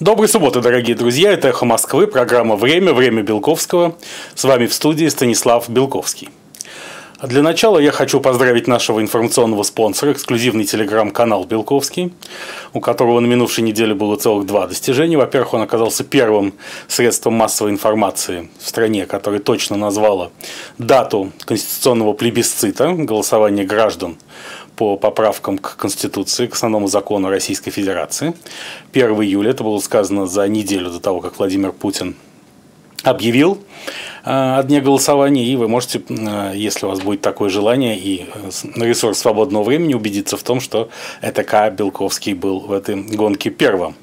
Доброй субботы, дорогие друзья. Это «Эхо Москвы», программа «Время», «Время Белковского». С вами в студии Станислав Белковский. Для начала я хочу поздравить нашего информационного спонсора, эксклюзивный телеграм-канал «Белковский», у которого на минувшей неделе было целых два достижения. Во-первых, он оказался первым средством массовой информации в стране, которое точно назвало дату конституционного плебисцита, голосования граждан по поправкам к Конституции, к основному закону Российской Федерации. 1 июля, это было сказано за неделю до того, как Владимир Путин объявил э, о дне голосования, и вы можете, э, если у вас будет такое желание и на ресурс свободного времени, убедиться в том, что ЭТК Белковский был в этой гонке первым.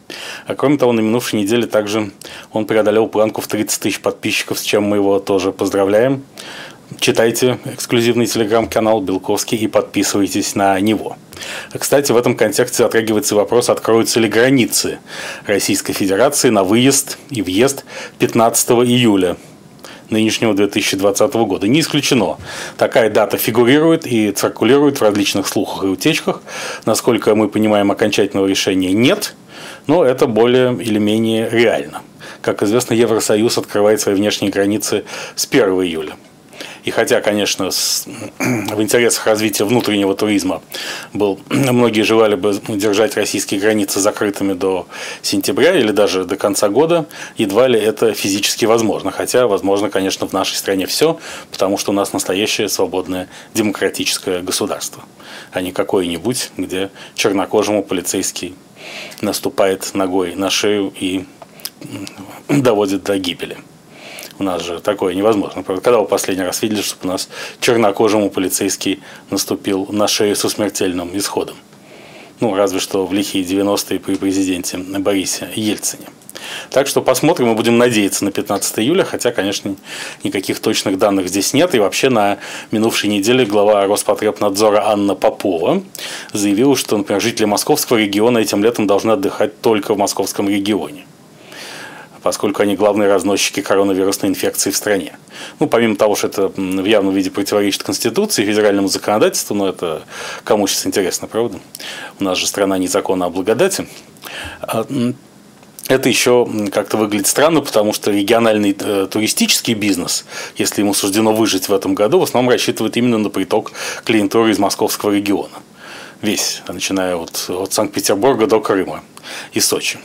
А кроме того, на минувшей неделе также он преодолел планку в 30 тысяч подписчиков, с чем мы его тоже поздравляем. Читайте эксклюзивный телеграм-канал Белковский и подписывайтесь на него. Кстати, в этом контексте затрагивается вопрос, откроются ли границы Российской Федерации на выезд и въезд 15 июля нынешнего 2020 года. Не исключено. Такая дата фигурирует и циркулирует в различных слухах и утечках. Насколько мы понимаем, окончательного решения нет, но это более или менее реально. Как известно, Евросоюз открывает свои внешние границы с 1 июля. И хотя, конечно, с, в интересах развития внутреннего туризма был, многие желали бы держать российские границы закрытыми до сентября или даже до конца года, едва ли это физически возможно. Хотя, возможно, конечно, в нашей стране все, потому что у нас настоящее свободное демократическое государство, а не какое-нибудь, где чернокожему полицейский наступает ногой на шею и доводит до гибели. У нас же такое невозможно. Когда вы последний раз видели, чтобы у нас чернокожему полицейский наступил на шею со смертельным исходом? Ну, разве что в лихие 90-е при президенте Борисе Ельцине. Так что посмотрим, мы будем надеяться на 15 июля, хотя, конечно, никаких точных данных здесь нет. И вообще на минувшей неделе глава Роспотребнадзора Анна Попова заявила, что, например, жители московского региона этим летом должны отдыхать только в московском регионе поскольку они главные разносчики коронавирусной инфекции в стране. Ну, помимо того, что это в явном виде противоречит Конституции, федеральному законодательству, но это кому сейчас интересно, правда? У нас же страна не закона о благодати. А, это еще как-то выглядит странно, потому что региональный э, туристический бизнес, если ему суждено выжить в этом году, в основном рассчитывает именно на приток клиентуры из московского региона. Весь, начиная от, от Санкт-Петербурга до Крыма и Сочи.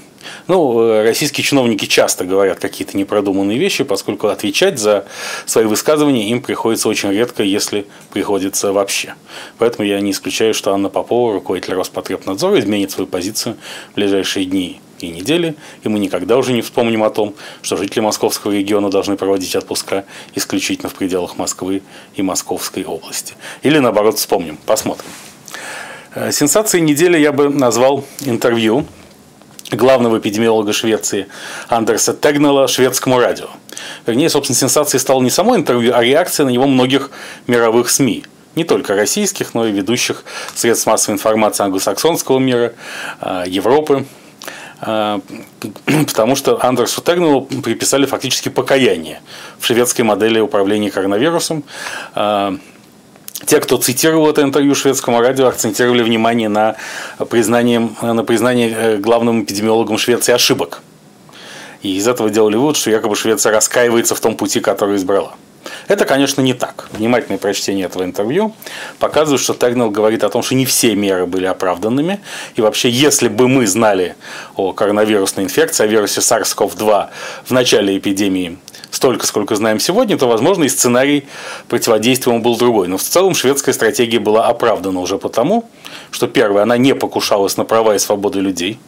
Ну, э, российские чиновники часто говорят какие-то непродуманные вещи, поскольку отвечать за свои высказывания им приходится очень редко, если приходится вообще. Поэтому я не исключаю, что Анна Попова, руководитель Роспотребнадзора, изменит свою позицию в ближайшие дни и недели, и мы никогда уже не вспомним о том, что жители московского региона должны проводить отпуска исключительно в пределах Москвы и Московской области. Или наоборот вспомним, посмотрим. Э, сенсацией недели я бы назвал интервью главного эпидемиолога Швеции Андерса Тегнела шведскому радио. Вернее, собственно, сенсацией стало не само интервью, а реакция на него многих мировых СМИ. Не только российских, но и ведущих средств массовой информации англосаксонского мира, а, Европы. А, потому что Андерсу Тегнелу приписали фактически покаяние в шведской модели управления коронавирусом а, те, кто цитировал это интервью шведскому радио, акцентировали внимание на признание, на признание э, главным эпидемиологом Швеции ошибок. И из этого делали вывод, что якобы Швеция раскаивается в том пути, который избрала. Это, конечно, не так. Внимательное прочтение этого интервью показывает, что Тегнел говорит о том, что не все меры были оправданными. И вообще, если бы мы знали о коронавирусной инфекции, о вирусе SARS-CoV-2 в начале эпидемии столько, сколько знаем сегодня, то, возможно, и сценарий противодействия был другой. Но в целом шведская стратегия была оправдана уже потому, что, первое, она не покушалась на права и свободы людей.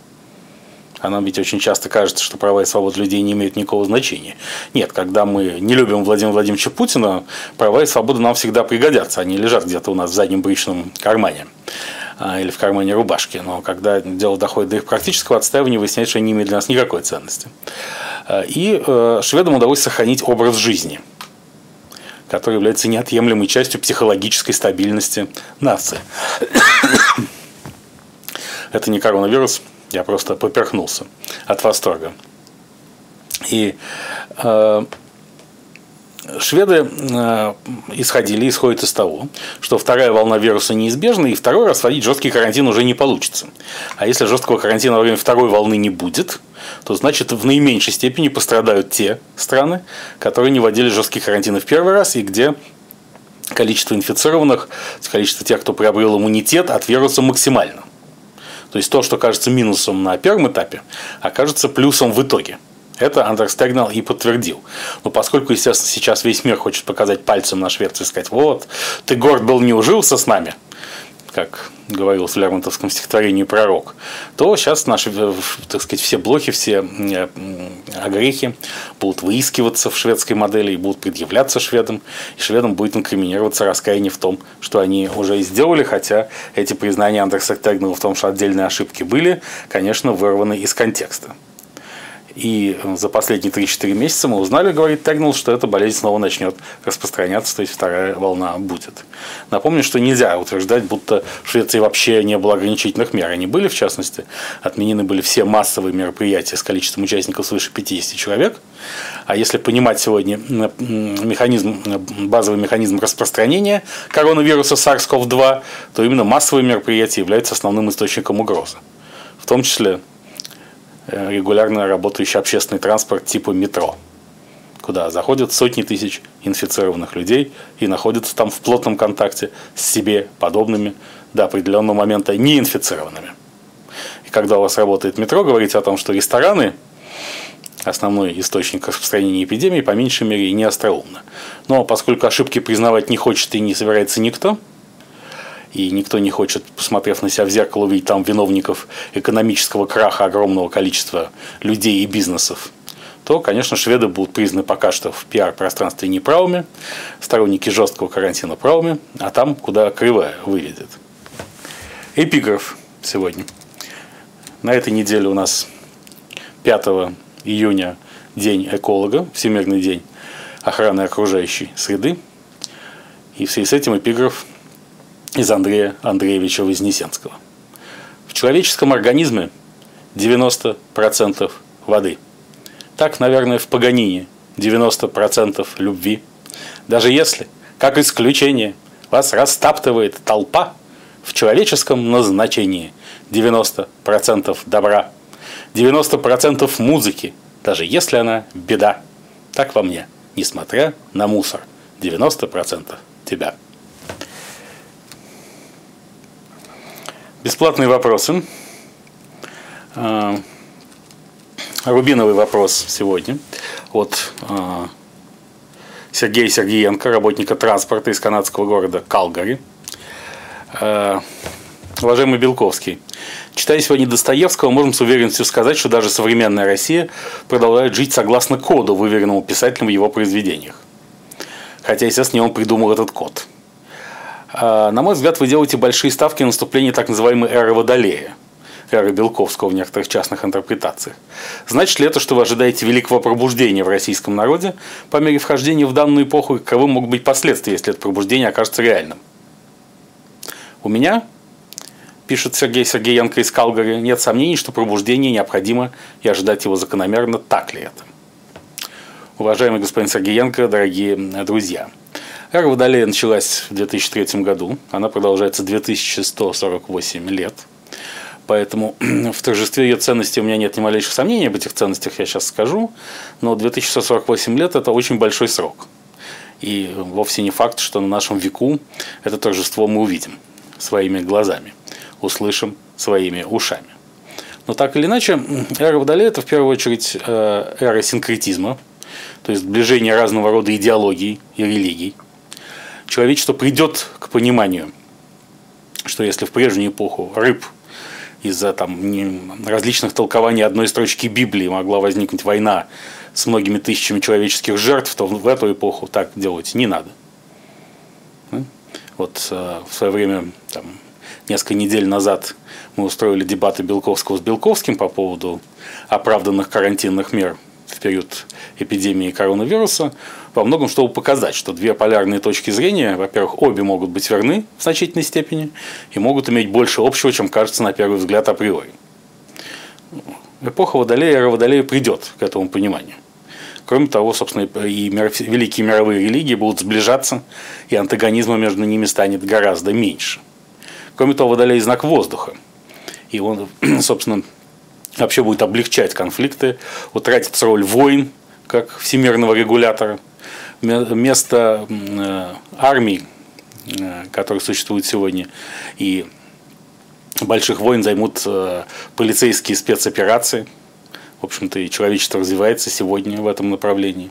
А нам ведь очень часто кажется, что права и свободы людей не имеют никакого значения. Нет, когда мы не любим Владимира Владимировича Путина, права и свободы нам всегда пригодятся. Они лежат где-то у нас в заднем брючном кармане или в кармане рубашки. Но когда дело доходит до их практического отстаивания, выясняется, что они не имеют для нас никакой ценности. Э, и э, шведам удалось сохранить образ жизни, который является неотъемлемой частью психологической стабильности нации. Это не коронавирус, я просто поперхнулся от восторга. И э, шведы э, исходили, исходят из того, что вторая волна вируса неизбежна, и второй раз вводить жесткий карантин уже не получится. А если жесткого карантина во время второй волны не будет, то значит в наименьшей степени пострадают те страны, которые не вводили жесткий карантин в первый раз, и где количество инфицированных, количество тех, кто приобрел иммунитет от вируса максимально. То есть то, что кажется минусом на первом этапе, окажется плюсом в итоге. Это Андерстегнал и подтвердил. Но поскольку, естественно, сейчас весь мир хочет показать пальцем на Швецию и сказать, вот, ты горд был, не ужился с нами, как говорил в Лермонтовском стихотворении «Пророк», то сейчас наши, э, так сказать, все блохи, все э, огрехи будут выискиваться в шведской модели и будут предъявляться шведам, и шведам будет инкриминироваться раскаяние в том, что они уже сделали, хотя эти признания Андерса Тегнера в том, что отдельные ошибки были, конечно, вырваны из контекста. И за последние 3-4 месяца мы узнали, говорит Тегнул, что эта болезнь снова начнет распространяться, то есть вторая волна будет. Напомню, что нельзя утверждать, будто в Швеции вообще не было ограничительных мер. Они были, в частности, отменены были все массовые мероприятия с количеством участников свыше 50 человек. А если понимать сегодня механизм, базовый механизм распространения коронавируса SARS-CoV-2, то именно массовые мероприятия являются основным источником угрозы. В том числе Э, регулярно работающий общественный транспорт типа метро, куда заходят сотни тысяч инфицированных людей и находятся там в плотном контакте с себе подобными до определенного момента неинфицированными. И когда у вас работает метро, говорить о том, что рестораны основной источник распространения эпидемии, по меньшей мере, не остроумно. Но поскольку ошибки признавать не хочет и не собирается никто, и никто не хочет, посмотрев на себя в зеркало, увидеть там виновников экономического краха огромного количества людей и бизнесов, то, конечно, шведы будут признаны пока что в пиар-пространстве неправыми, сторонники жесткого карантина правыми, а там, куда кривая выведет. Эпиграф сегодня. На этой неделе у нас 5 июня День эколога, Всемирный день охраны окружающей среды. И в связи с этим эпиграф из Андрея Андреевича Вознесенского. В человеческом организме 90% воды. Так, наверное, в Паганине 90% любви. Даже если, как исключение, вас растаптывает толпа, в человеческом назначении 90% добра, 90% музыки, даже если она беда. Так во мне, несмотря на мусор, 90% тебя. Бесплатные вопросы. А, рубиновый вопрос сегодня от а, Сергея Сергеенко, работника транспорта из канадского города Калгари. А, уважаемый Белковский, читая сегодня Достоевского, можем с уверенностью сказать, что даже современная Россия продолжает жить согласно коду, выверенному писателем в его произведениях. Хотя, естественно, не он придумал этот код – на мой взгляд, вы делаете большие ставки на наступление так называемой эры Водолея, эры Белковского в некоторых частных интерпретациях. Значит ли это, что вы ожидаете великого пробуждения в российском народе по мере вхождения в данную эпоху, и каковы могут быть последствия, если это пробуждение окажется реальным? У меня, пишет Сергей Сергеенко из Калгари, нет сомнений, что пробуждение необходимо и ожидать его закономерно. Так ли это? Уважаемый господин Сергеенко, дорогие друзья – Эра Водолея началась в 2003 году, она продолжается 2148 лет. Поэтому в торжестве ее ценности у меня нет ни малейших сомнений об этих ценностях, я сейчас скажу. Но 2148 лет – это очень большой срок. И вовсе не факт, что на нашем веку это торжество мы увидим своими глазами, услышим своими ушами. Но так или иначе, эра Водолея – это в первую очередь э, эра синкретизма, то есть сближение разного рода идеологий и религий человечество придет к пониманию, что если в прежнюю эпоху рыб из-за там, различных толкований одной строчки Библии могла возникнуть война с многими тысячами человеческих жертв, то в эту эпоху так делать не надо. Вот э, в свое время, там, несколько недель назад, мы устроили дебаты Белковского с Белковским по поводу оправданных карантинных мер в период эпидемии коронавируса, во многом чтобы показать, что две полярные точки зрения, во-первых, обе могут быть верны в значительной степени и могут иметь больше общего, чем кажется на первый взгляд априори. Эпоха Водолея, эра Водолея придет к этому пониманию. Кроме того, собственно, и великие мировые религии будут сближаться, и антагонизма между ними станет гораздо меньше. Кроме того, Водолей – знак воздуха. И он, собственно, вообще будет облегчать конфликты, утратит роль войн, как всемирного регулятора. Место э, армий, э, которые существуют сегодня, и больших войн займут э, полицейские спецоперации. В общем-то, и человечество развивается сегодня в этом направлении.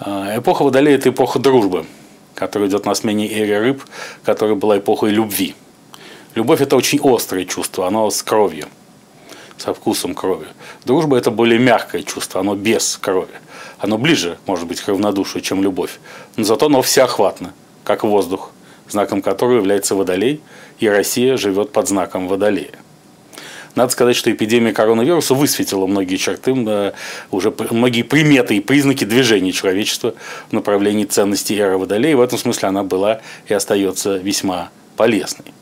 Эпоха Водолея – это эпоха дружбы, которая идет на смене эре рыб, которая была эпохой любви. Любовь – это очень острое чувство, оно с кровью – со вкусом крови. Дружба – это более мягкое чувство, оно без крови. Оно ближе, может быть, к равнодушию, чем любовь. Но зато оно всеохватно, как воздух, знаком которого является водолей, и Россия живет под знаком водолея. Надо сказать, что эпидемия коронавируса высветила многие черты, уже многие приметы и признаки движения человечества в направлении ценностей эры Водолея. В этом смысле она была и остается весьма полезной.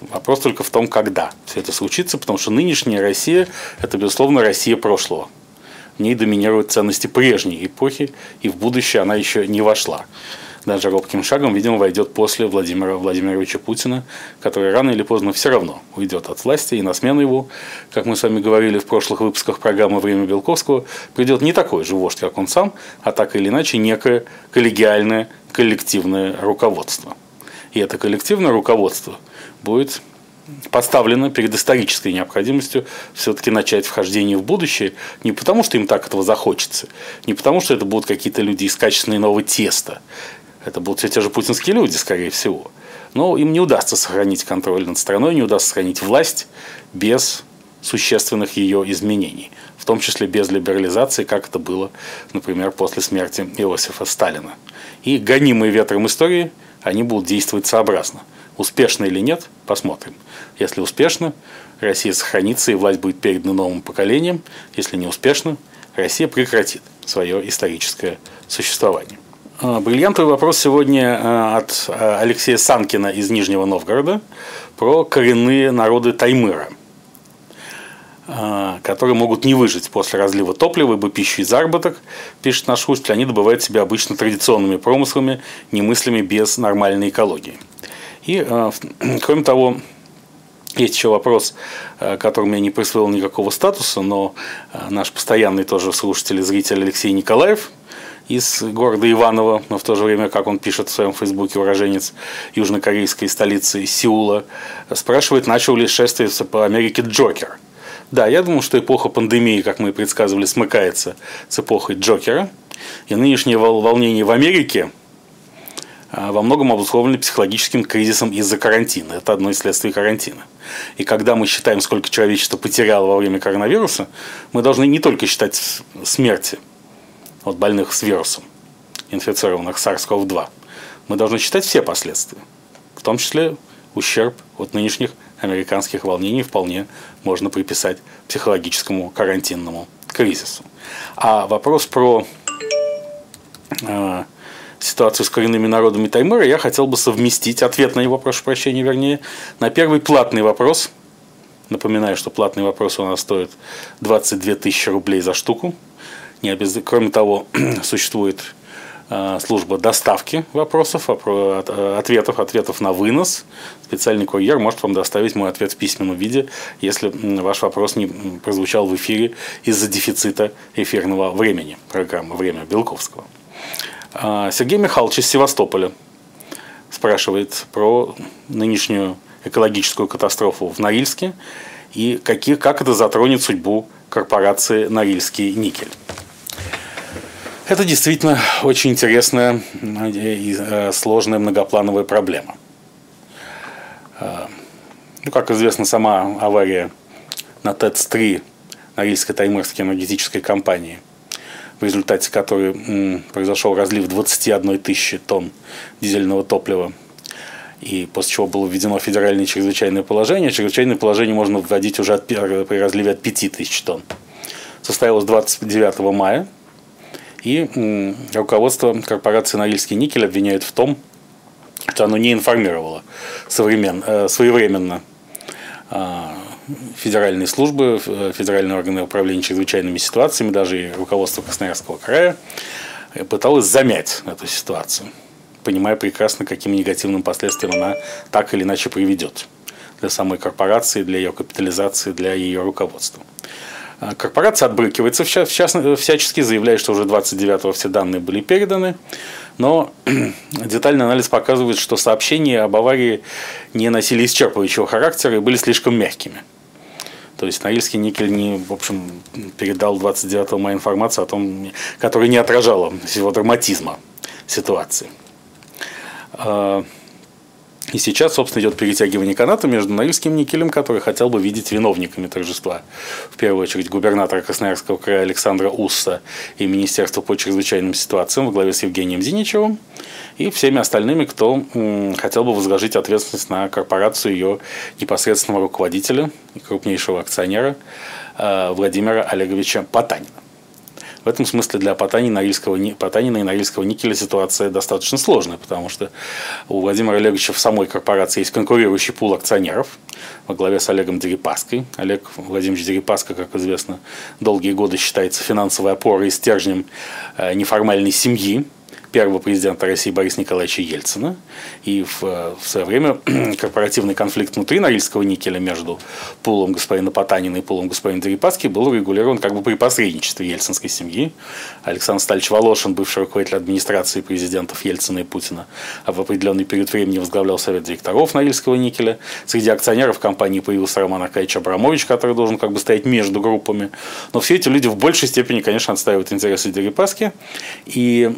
Вопрос только в том, когда все это случится, потому что нынешняя Россия – это, безусловно, Россия прошлого. В ней доминируют ценности прежней эпохи, и в будущее она еще не вошла. Даже робким шагом, видимо, войдет после Владимира Владимировича Путина, который рано или поздно все равно уйдет от власти, и на смену его, как мы с вами говорили в прошлых выпусках программы «Время Белковского», придет не такой же вождь, как он сам, а так или иначе некое коллегиальное коллективное руководство. И это коллективное руководство – будет поставлено перед исторической необходимостью все-таки начать вхождение в будущее не потому, что им так этого захочется, не потому, что это будут какие-то люди из качественного теста, это будут все те же путинские люди, скорее всего. Но им не удастся сохранить контроль над страной, не удастся сохранить власть без существенных ее изменений, в том числе без либерализации, как это было, например, после смерти Иосифа Сталина. И гонимые ветром истории, они будут действовать сообразно – Успешно или нет, посмотрим. Если успешно, Россия сохранится и власть будет передана новым поколениям. Если не успешно, Россия прекратит свое историческое существование. А, бриллиантовый вопрос сегодня а, от а, Алексея Санкина из Нижнего Новгорода про коренные народы Таймыра, которые могут не выжить после разлива топлива, ибо пищу и заработок, пишет наш слушатель, они добывают себя обычно традиционными промыслами, немыслими без нормальной экологии. И, а, кроме того, есть еще вопрос, а, который мне не присвоил никакого статуса, но а, наш постоянный тоже слушатель и зритель Алексей Николаев из города Иваново, но в то же время, как он пишет в своем фейсбуке, уроженец южнокорейской столицы Сеула, спрашивает, начал ли шествие по Америке Джокер. Да, я думаю, что эпоха пандемии, как мы и предсказывали, смыкается с эпохой Джокера. И нынешнее волнение в Америке – во многом обусловлены психологическим кризисом из-за карантина. Это одно из следствий карантина. И когда мы считаем, сколько человечество потеряло во время коронавируса, мы должны не только считать смерти от больных с вирусом, инфицированных SARS-CoV-2, мы должны считать все последствия, в том числе ущерб от нынешних американских волнений вполне можно приписать психологическому карантинному кризису. А вопрос про э, ситуацию с коренными народами Таймыра, я хотел бы совместить ответ на него, прошу прощения, вернее, на первый платный вопрос. Напоминаю, что платный вопрос у нас стоит 22 тысячи рублей за штуку. Не обез... Кроме того, существует э, служба доставки вопросов, ответов, ответов на вынос. Специальный курьер может вам доставить мой ответ в письменном виде, если ваш вопрос не прозвучал в эфире из-за дефицита эфирного времени программы «Время Белковского». А, Сергей Михайлович из Севастополя спрашивает про нынешнюю экологическую катастрофу в Норильске и какие, как это затронет судьбу корпорации «Норильский никель». Это действительно очень интересная и э, сложная многоплановая проблема. А, ну, как известно, сама авария на ТЭЦ-3 Норильской Таймырской энергетической компании – в результате которой произошел разлив 21 тысячи тонн дизельного топлива. И после чего было введено федеральное чрезвычайное положение. Чрезвычайное положение можно вводить уже от, при разливе от 5 тысяч тонн. Состоялось 29 мая. И руководство корпорации «Норильский никель» обвиняют в том, что оно не информировало современ, э, своевременно а, федеральные службы, федеральные органы управления чрезвычайными ситуациями, даже и руководство Красноярского края пыталось замять эту ситуацию, понимая прекрасно, каким негативным последствиям она так или иначе приведет для самой корпорации, для ее капитализации, для ее руководства. А корпорация отбрыкивается, всячески заявляя, что уже 29-го все данные были переданы, но детальный анализ показывает, что сообщения об аварии не носили исчерпывающего характера и были слишком мягкими. То есть Норильский никель не, в общем, передал 29 мая информацию о том, которая не отражала всего драматизма ситуации. А, и сейчас, собственно, идет перетягивание каната между Норильским никелем, который хотел бы видеть виновниками торжества. В первую очередь губернатора Красноярского края Александра Усса и Министерство по чрезвычайным ситуациям во главе с Евгением Зиничевым и всеми остальными, кто хотел бы возложить ответственность на корпорацию ее непосредственного руководителя и крупнейшего акционера э, Владимира Олеговича Потанина. В этом смысле для Потанина, Норильского, Потанина и Норильского никеля ситуация достаточно сложная, потому что у Владимира Олеговича в самой корпорации есть конкурирующий пул акционеров во главе с Олегом Дерипаской. Олег Владимирович Дерипаска, как известно, долгие годы считается финансовой опорой и стержнем э, неформальной семьи первого президента России Бориса Николаевича Ельцина. И в, в свое время корпоративный конфликт внутри Норильского никеля между пулом господина Потанина и пулом господина Дерипаски был регулирован как бы при посредничестве ельцинской семьи. Александр Стальевич Волошин, бывший руководитель администрации президентов Ельцина и Путина, а в определенный период времени возглавлял совет директоров Норильского никеля. Среди акционеров компании появился Роман Аркадьевич Абрамович, который должен как бы стоять между группами. Но все эти люди в большей степени, конечно, отстаивают интересы Дерипаски. И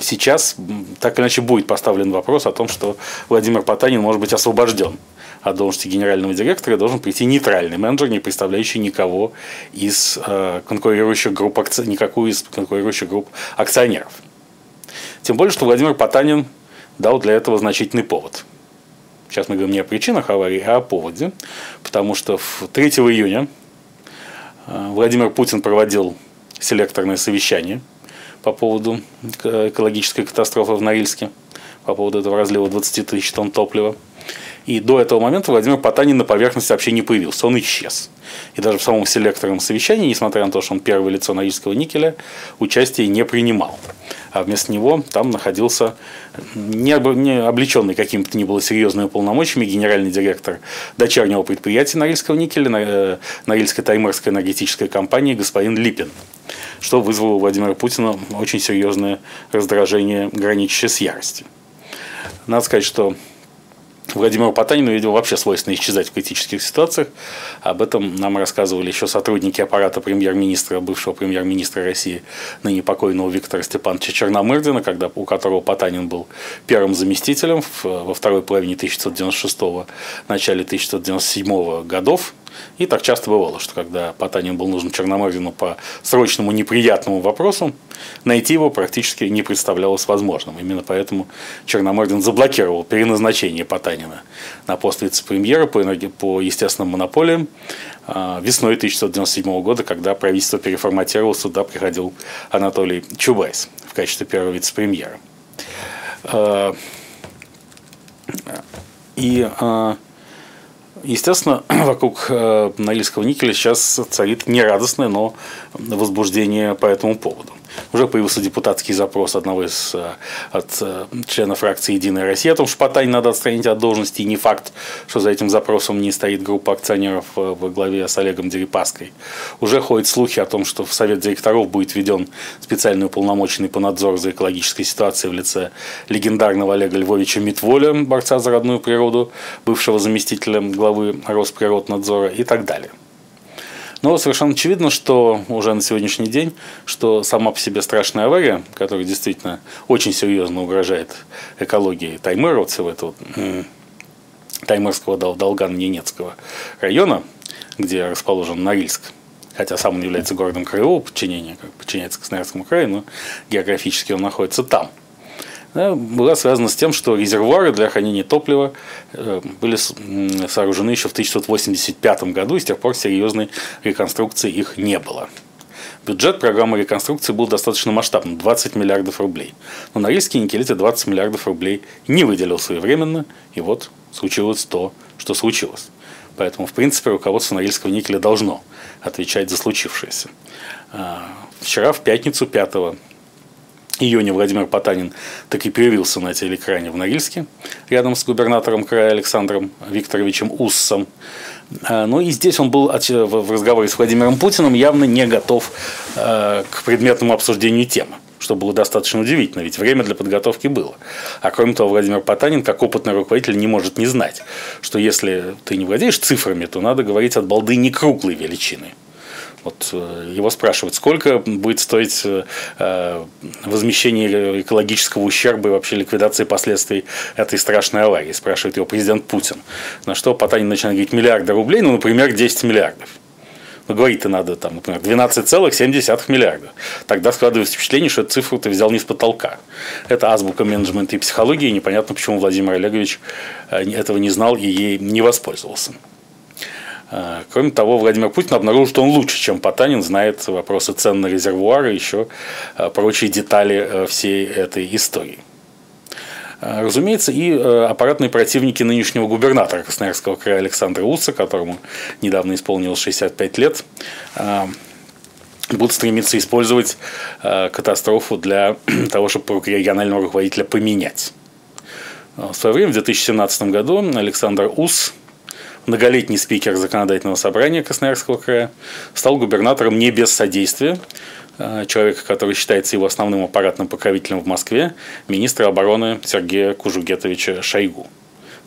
сейчас сейчас так или иначе будет поставлен вопрос о том, что Владимир Потанин может быть освобожден от должности генерального директора должен прийти нейтральный менеджер, не представляющий никого из э, конкурирующих групп, никакую из конкурирующих групп акционеров. Тем более, что Владимир Потанин дал для этого значительный повод. Сейчас мы говорим не о причинах аварии, а о поводе, потому что 3 июня э, Владимир Путин проводил селекторное совещание – по поводу экологической катастрофы в Норильске, по поводу этого разлива 20 тысяч тонн топлива. И до этого момента Владимир Потанин на поверхности вообще не появился, он исчез. И даже в самом селекторном совещании, несмотря на то, что он первое лицо Норильского никеля, участие не принимал. А вместо него там находился не, не облеченный каким-то ни было серьезными полномочиями генеральный директор дочернего предприятия Норильского никеля, э, Норильской таймырской энергетической компании господин Липин что вызвало у Владимира Путина очень серьезное раздражение, граничащее с яростью. Надо сказать, что Владимиру Потанину, видимо, вообще свойственно исчезать в критических ситуациях. Об этом нам рассказывали еще сотрудники аппарата премьер-министра, бывшего премьер-министра России, ныне покойного Виктора Степановича Черномырдина, когда, у которого Потанин был первым заместителем во второй половине 1996 начале 1997 годов. И так часто бывало, что когда Потанин был нужен Черномырдину по срочному неприятному вопросу, найти его практически не представлялось возможным. Именно поэтому Черномырдин заблокировал переназначение Потанина на пост вице-премьера по, по естественным монополиям а, весной 1997 года, когда правительство переформатировалось, сюда приходил Анатолий Чубайс в качестве первого вице-премьера. А, и а, Естественно, вокруг э, Норильского никеля сейчас царит нерадостное, но возбуждение по этому поводу. Уже появился депутатский запрос одного из э, от э, членов фракции «Единая Россия» о том, что Потань надо отстранить от должности. И не факт, что за этим запросом не стоит группа акционеров э, во главе с Олегом Дерипаской. Уже ходят слухи о том, что в Совет директоров будет введен специальный уполномоченный по надзору за экологической ситуацией в лице легендарного Олега Львовича Митволя, борца за родную природу, бывшего заместителя главы Росприроднадзора и так далее. Но совершенно очевидно, что уже на сегодняшний день, что сама по себе страшная авария, которая действительно очень серьезно угрожает экологии всего этого Таймырского Долган-Ненецкого района, где расположен Норильск, хотя сам он является городом краевого подчинения, как подчиняется Красноярскому краю, но географически он находится там – была связана с тем, что резервуары для хранения топлива э, были сооружены еще в 1985 году, и с тех пор серьезной реконструкции их не было. Бюджет программы реконструкции был достаточно масштабным – 20 миллиардов рублей. Но Норильский никель эти 20 миллиардов рублей не выделил своевременно, и вот случилось то, что случилось. Поэтому, в принципе, руководство Норильского никеля должно отвечать за случившееся. Вчера, в пятницу, 5 июня Владимир Потанин так и появился на телекране в Норильске, рядом с губернатором края Александром Викторовичем Уссом. А, ну и здесь он был в разговоре с Владимиром Путиным явно не готов а, к предметному обсуждению темы что было достаточно удивительно, ведь время для подготовки было. А кроме того, Владимир Потанин, как опытный руководитель, не может не знать, что если ты не владеешь цифрами, то надо говорить от балды не круглой величины. Вот э, его спрашивают, сколько будет стоить э, возмещение экологического ущерба и вообще ликвидации последствий этой страшной аварии, спрашивает его президент Путин. На что Потанин начинает говорить миллиарда рублей, ну, например, 10 миллиардов. Но говорить-то надо, там, например, 12,7 миллиарда. Тогда складывается впечатление, что эту цифру ты взял не с потолка. Это азбука менеджмента и психологии, непонятно, почему Владимир Олегович э, этого не знал и ей не воспользовался. А, кроме того, Владимир Путин обнаружил, что он лучше, чем Потанин, знает вопросы цен на резервуары и еще а, прочие детали а, всей этой истории. Разумеется, и аппаратные противники нынешнего губернатора Красноярского края Александра Уца, которому недавно исполнилось 65 лет, будут стремиться использовать катастрофу для того, чтобы регионального руководителя поменять. В свое время, в 2017 году, Александр Ус многолетний спикер законодательного собрания Красноярского края, стал губернатором не без содействия э, человека, который считается его основным аппаратным покровителем в Москве, министра обороны Сергея Кужугетовича Шойгу.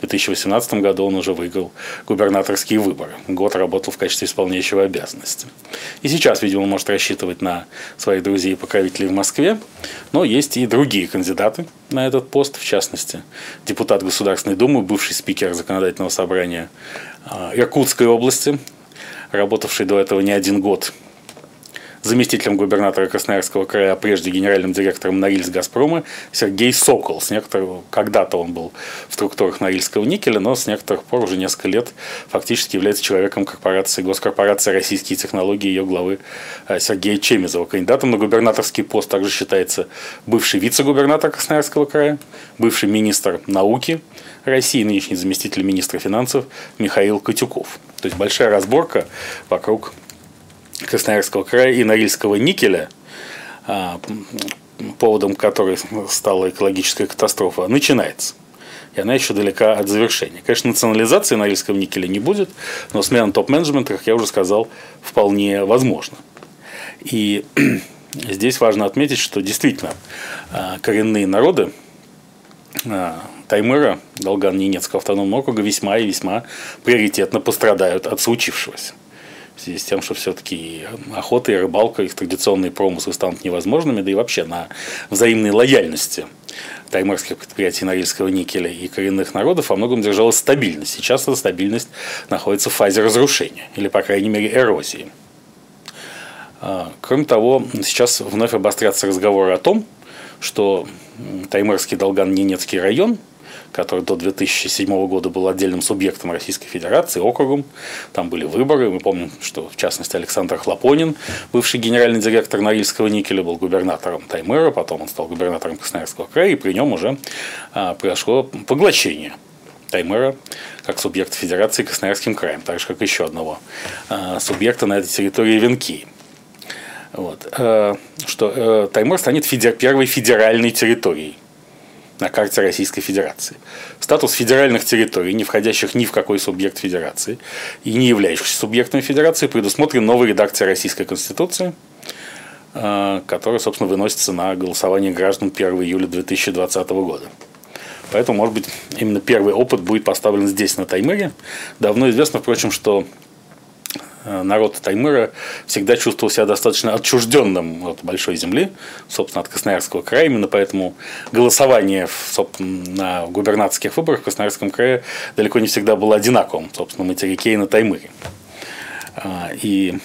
2018 году он уже выиграл губернаторские выборы. Год работал в качестве исполняющего обязанности. И сейчас, видимо, может рассчитывать на своих друзей и покровителей в Москве. Но есть и другие кандидаты на этот пост, в частности, депутат Государственной Думы, бывший спикер законодательного собрания а, Иркутской области, работавший до этого не один год заместителем губернатора Красноярского края, а прежде генеральным директором Норильс Газпрома Сергей Сокол. С некоторого, когда-то он был в структурах Норильского никеля, но с некоторых пор уже несколько лет фактически является человеком корпорации, госкорпорации «Российские технологии» ее главы э, Сергея Чемизова. Кандидатом на губернаторский пост также считается бывший вице-губернатор Красноярского края, бывший министр науки России, нынешний заместитель министра финансов Михаил Котюков. То есть большая разборка вокруг Красноярского края и Норильского никеля, а, поводом которой стала экологическая катастрофа, начинается. И она еще далека от завершения. Конечно, национализации Норильского никеля не будет, но смена топ-менеджмента, как я уже сказал, вполне возможна. И здесь важно отметить, что действительно а, коренные народы а, Таймыра, Долган-Ненецкого автономного округа весьма и весьма приоритетно пострадают от случившегося связи с тем, что все-таки охота и рыбалка, их традиционные промыслы станут невозможными, да и вообще на взаимной лояльности таймырских предприятий Норильского никеля и коренных народов во многом держалась стабильность. Сейчас эта стабильность находится в фазе разрушения, или, по крайней мере, эрозии. А, кроме того, сейчас вновь обострятся разговоры о том, что Таймырский Долган-Ненецкий район – который до 2007 года был отдельным субъектом Российской Федерации, округом. Там были выборы. Мы помним, что в частности Александр Хлопонин, бывший генеральный директор Норильского никеля, был губернатором Таймыра, потом он стал губернатором Красноярского края, и при нем уже а, произошло поглощение Таймыра как субъекта Федерации Красноярским краем, так же как еще одного а, субъекта на этой территории Венки. Вот. А, что э, Таймыр станет федер, первой федеральной территорией на карте Российской Федерации. Статус федеральных территорий, не входящих ни в какой субъект Федерации и не являющихся субъектами Федерации, предусмотрен новой редакцией Российской Конституции, э, которая, собственно, выносится на голосование граждан 1 июля 2020 года. Поэтому, может быть, именно первый опыт будет поставлен здесь, на Таймыре. Давно известно, впрочем, что народ Таймыра всегда чувствовал себя достаточно отчужденным от большой земли, собственно, от Красноярского края. Именно поэтому голосование на губернаторских выборах в Красноярском крае далеко не всегда было одинаковым, собственно, материке и на Таймыре. А, и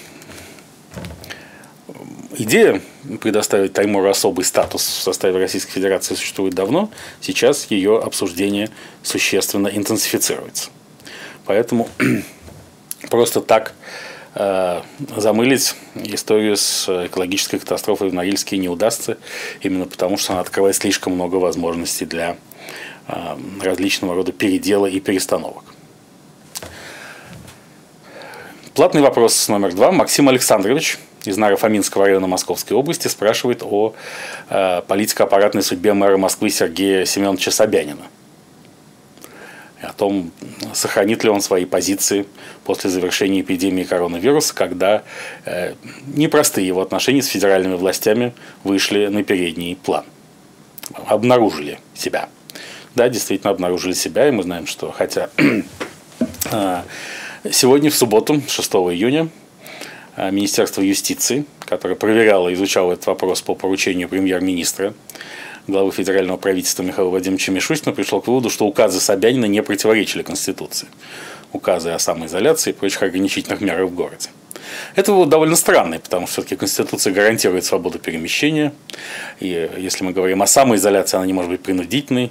идея предоставить Таймуру особый статус в составе Российской Федерации существует давно. Сейчас ее обсуждение существенно интенсифицируется. Поэтому просто так Э, замылить историю с экологической катастрофой в Норильске не удастся, именно потому что она открывает слишком много возможностей для э, различного рода передела и перестановок. Платный вопрос номер два. Максим Александрович из Наро-Фоминского района Московской области спрашивает о э, политико-аппаратной судьбе мэра Москвы Сергея Семеновича Собянина. О том, сохранит ли он свои позиции после завершения эпидемии коронавируса, когда э, непростые его отношения с федеральными властями вышли на передний план. Обнаружили себя. Да, действительно обнаружили себя, и мы знаем, что хотя э, сегодня, в субботу, 6 июня, э, Министерство юстиции, которое проверяло и изучало этот вопрос по поручению премьер-министра, главы федерального правительства Михаила Владимировича Мишустина пришел к выводу, что указы Собянина не противоречили Конституции. Указы о самоизоляции и прочих ограничительных мерах в городе. Это было довольно странно, потому что все-таки Конституция гарантирует свободу перемещения. И если мы говорим о самоизоляции, она не может быть принудительной.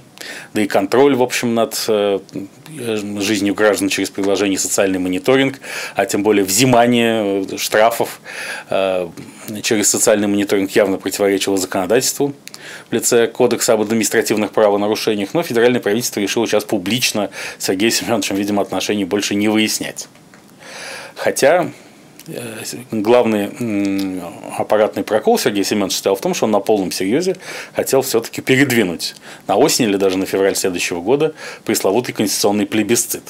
Да и контроль, в общем, над э, жизнью граждан через приложение социальный мониторинг, а тем более взимание э, штрафов э, через социальный мониторинг явно противоречило законодательству в лице Кодекса об административных правонарушениях, но федеральное правительство решило сейчас публично с Сергеем Семеновичем, видимо, отношений больше не выяснять. Хотя Э, главный аппаратный прокол Сергея Семеновича состоял в том, что он на полном серьезе хотел все-таки передвинуть на осень или даже на февраль следующего года пресловутый конституционный плебисцит.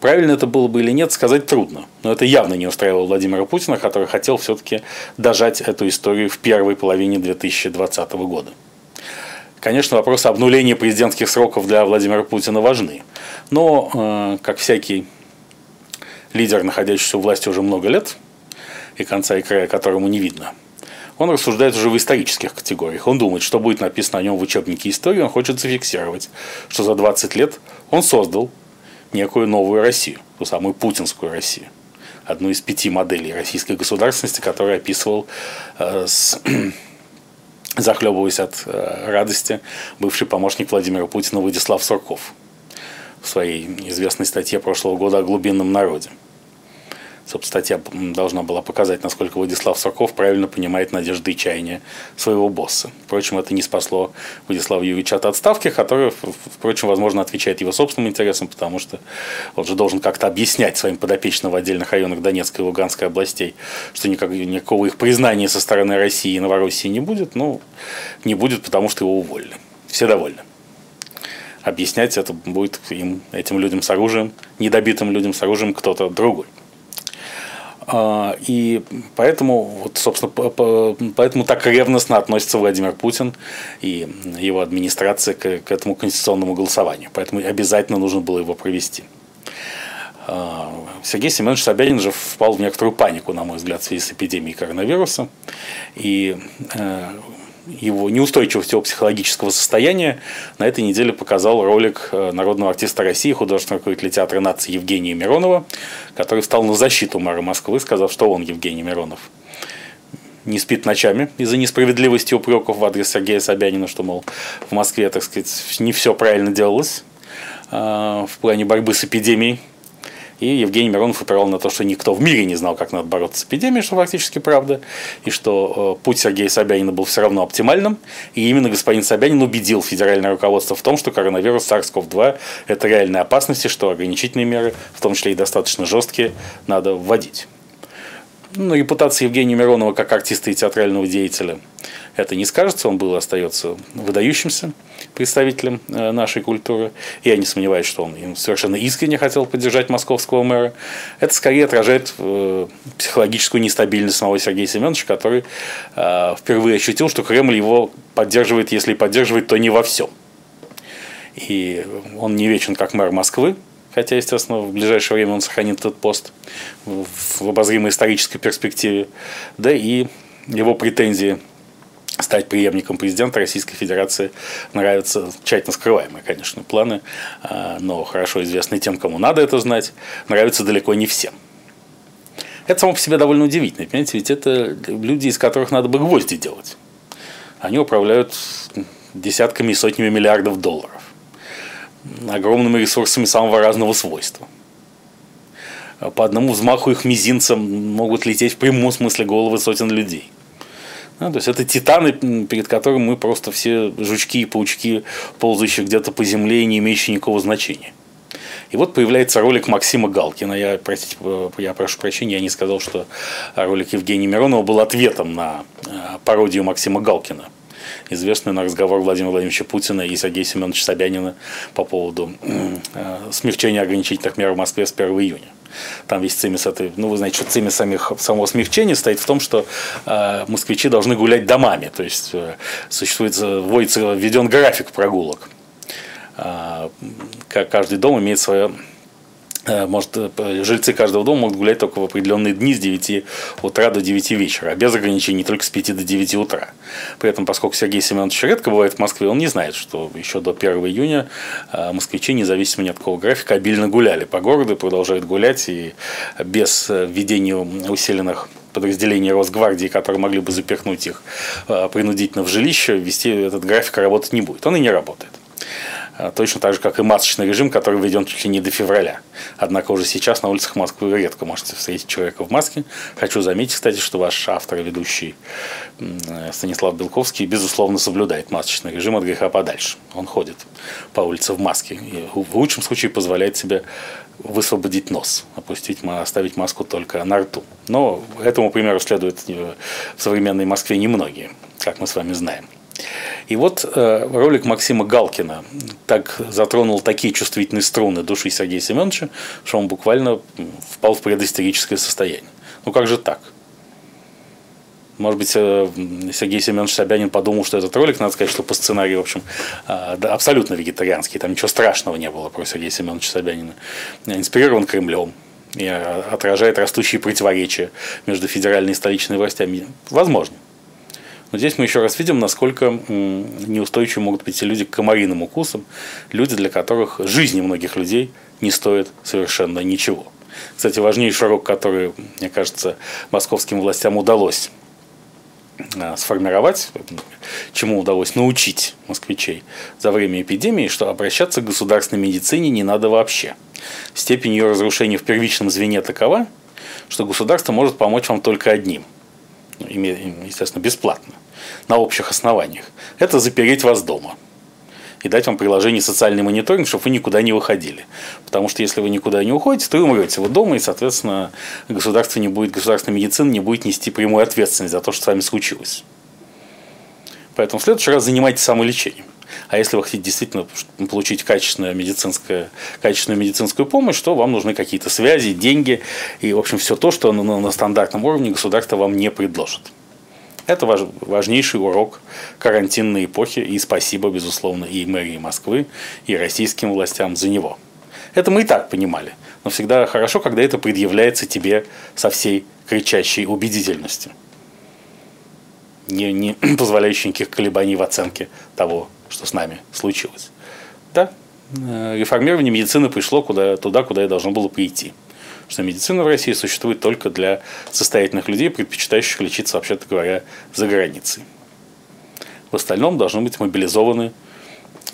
Правильно это было бы или нет, сказать трудно. Но это явно не устраивало Владимира Путина, который хотел все-таки дожать эту историю в первой половине 2020 года. Конечно, вопросы обнуления президентских сроков для Владимира Путина важны. Но, э, как всякий лидер, находящийся у власти уже много лет, и конца и края которому не видно, он рассуждает уже в исторических категориях. Он думает, что будет написано о нем в учебнике истории, он хочет зафиксировать, что за 20 лет он создал некую новую Россию, ту самую путинскую Россию. Одну из пяти моделей российской государственности, которую описывал э, с захлебываясь от э, радости, бывший помощник Владимира Путина Владислав Сурков в своей известной статье прошлого года о глубинном народе. Собственно, статья должна была показать, насколько Владислав Сурков правильно понимает надежды и чаяния своего босса. Впрочем, это не спасло Владислава Юрьевича от отставки, которая, впрочем, возможно, отвечает его собственным интересам, потому что он же должен как-то объяснять своим подопечным в отдельных районах Донецкой и Луганской областей, что никак, никакого их признания со стороны России и Новороссии не будет. Ну, не будет, потому что его уволили. Все довольны объяснять это будет им, этим людям с оружием, недобитым людям с оружием кто-то другой. А, и поэтому, вот, собственно, поэтому так ревностно относится Владимир Путин и его администрация к, к этому конституционному голосованию. Поэтому обязательно нужно было его провести. А, Сергей Семенович Собянин же впал в некоторую панику, на мой взгляд, в связи с эпидемией коронавируса. И э, его неустойчивость психологического состояния на этой неделе показал ролик э, народного артиста России, художественного руководителя театра нации Евгения Миронова, который встал на защиту мэра Москвы, сказав, что он, Евгений Миронов, не спит ночами из-за несправедливости упреков в адрес Сергея Собянина, что, мол, в Москве, так сказать, не все правильно делалось э, в плане борьбы с эпидемией. И Евгений Миронов упирал на то, что никто в мире не знал, как надо бороться с эпидемией, что фактически правда, и что э, путь Сергея Собянина был все равно оптимальным. И именно господин Собянин убедил федеральное руководство в том, что коронавирус SARS-CoV-2 – это реальная опасность, и что ограничительные меры, в том числе и достаточно жесткие, надо вводить. Ну, репутация Евгения Миронова как артиста и театрального деятеля это не скажется, он был и остается выдающимся представителем э, нашей культуры. Я не сомневаюсь, что он совершенно искренне хотел поддержать московского мэра. Это скорее отражает э, психологическую нестабильность самого Сергея Семеновича, который э, впервые ощутил, что Кремль его поддерживает, если поддерживает, то не во всем. И он не вечен как мэр Москвы, хотя, естественно, в ближайшее время он сохранит этот пост в обозримой исторической перспективе, да и его претензии стать преемником президента Российской Федерации нравятся тщательно скрываемые, конечно, планы, а, но хорошо известны тем, кому надо это знать, нравятся далеко не всем. Это само по себе довольно удивительно, понимаете, ведь это люди, из которых надо бы гвозди делать. Они управляют десятками и сотнями миллиардов долларов, огромными ресурсами самого разного свойства. По одному взмаху их мизинцам могут лететь в прямом смысле головы сотен людей – да, то есть это титаны, перед которыми мы просто все жучки и паучки, ползающие где-то по земле не имеющие никакого значения. И вот появляется ролик Максима Галкина. Я, простите, я прошу прощения, я не сказал, что ролик Евгения Миронова был ответом на пародию Максима Галкина известный на разговор Владимира Владимировича Путина и Сергея Семеновича Собянина по поводу смягчения ограничительных мер в Москве с 1 июня. Там весь цимис этой, ну, вы знаете, что цимис самих, самого смягчения стоит в том, что э, москвичи должны гулять домами. То есть э, существует, вводится, введен график прогулок. Э, каждый дом имеет свое Э, может, э, жильцы каждого дома могут гулять только в определенные дни с 9 утра до 9 вечера, а без ограничений только с 5 до 9 утра. При этом, поскольку Сергей Семенович редко бывает в Москве, он не знает, что еще до 1 июня э, москвичи, независимо ни от какого графика, обильно гуляли по городу, продолжают гулять и без введения усиленных подразделений Росгвардии, которые могли бы запихнуть их принудительно в жилище, вести этот график работать не будет. Он и не работает. А, точно так же, как и масочный режим, который введен чуть ли не до февраля. Однако уже сейчас на улицах Москвы редко можете встретить человека в маске. Хочу заметить, кстати, что ваш автор и ведущий Станислав Белковский, безусловно, соблюдает масочный режим от греха подальше. Он ходит по улице в маске и в лучшем случае позволяет себе высвободить нос, опустить, оставить маску только на рту. Но этому примеру следует в современной Москве немногие, как мы с вами знаем. И вот э, ролик Максима Галкина так затронул такие чувствительные струны души Сергея Семеновича, что он буквально впал в предистерическое состояние. Ну как же так? Может быть, э, Сергей Семенович Собянин подумал, что этот ролик, надо сказать, что по сценарию, в общем, э, абсолютно вегетарианский. Там ничего страшного не было про Сергея Семеновича Собянина. Инспирирован Кремлем и отражает растущие противоречия между федеральной и столичной властями. Возможно. Но здесь мы еще раз видим, насколько неустойчивы могут быть люди к комариным укусам, люди, для которых жизни многих людей не стоит совершенно ничего. Кстати, важнейший урок, который, мне кажется, московским властям удалось а, сформировать, чему удалось научить москвичей за время эпидемии, что обращаться к государственной медицине не надо вообще. Степень ее разрушения в первичном звене такова, что государство может помочь вам только одним – естественно, бесплатно, на общих основаниях, это запереть вас дома и дать вам приложение социальный мониторинг, чтобы вы никуда не выходили. Потому что если вы никуда не уходите, то вы умрете вы дома, и, соответственно, государство не будет, государственная медицина не будет нести прямую ответственность за то, что с вами случилось. Поэтому в следующий раз занимайтесь самолечением. А если вы хотите действительно получить качественную медицинскую, качественную медицинскую помощь, то вам нужны какие-то связи, деньги и, в общем, все то, что на, на стандартном уровне государство вам не предложит. Это важ, важнейший урок карантинной эпохи, и спасибо, безусловно, и мэрии Москвы, и российским властям за него. Это мы и так понимали, но всегда хорошо, когда это предъявляется тебе со всей кричащей убедительностью, не, не позволяющей никаких колебаний в оценке того, что с нами случилось. Да, э, реформирование медицины пришло куда, туда, куда и должно было прийти. Что медицина в России существует только для состоятельных людей, предпочитающих лечиться, вообще-то говоря, за границей. В остальном должны быть мобилизованы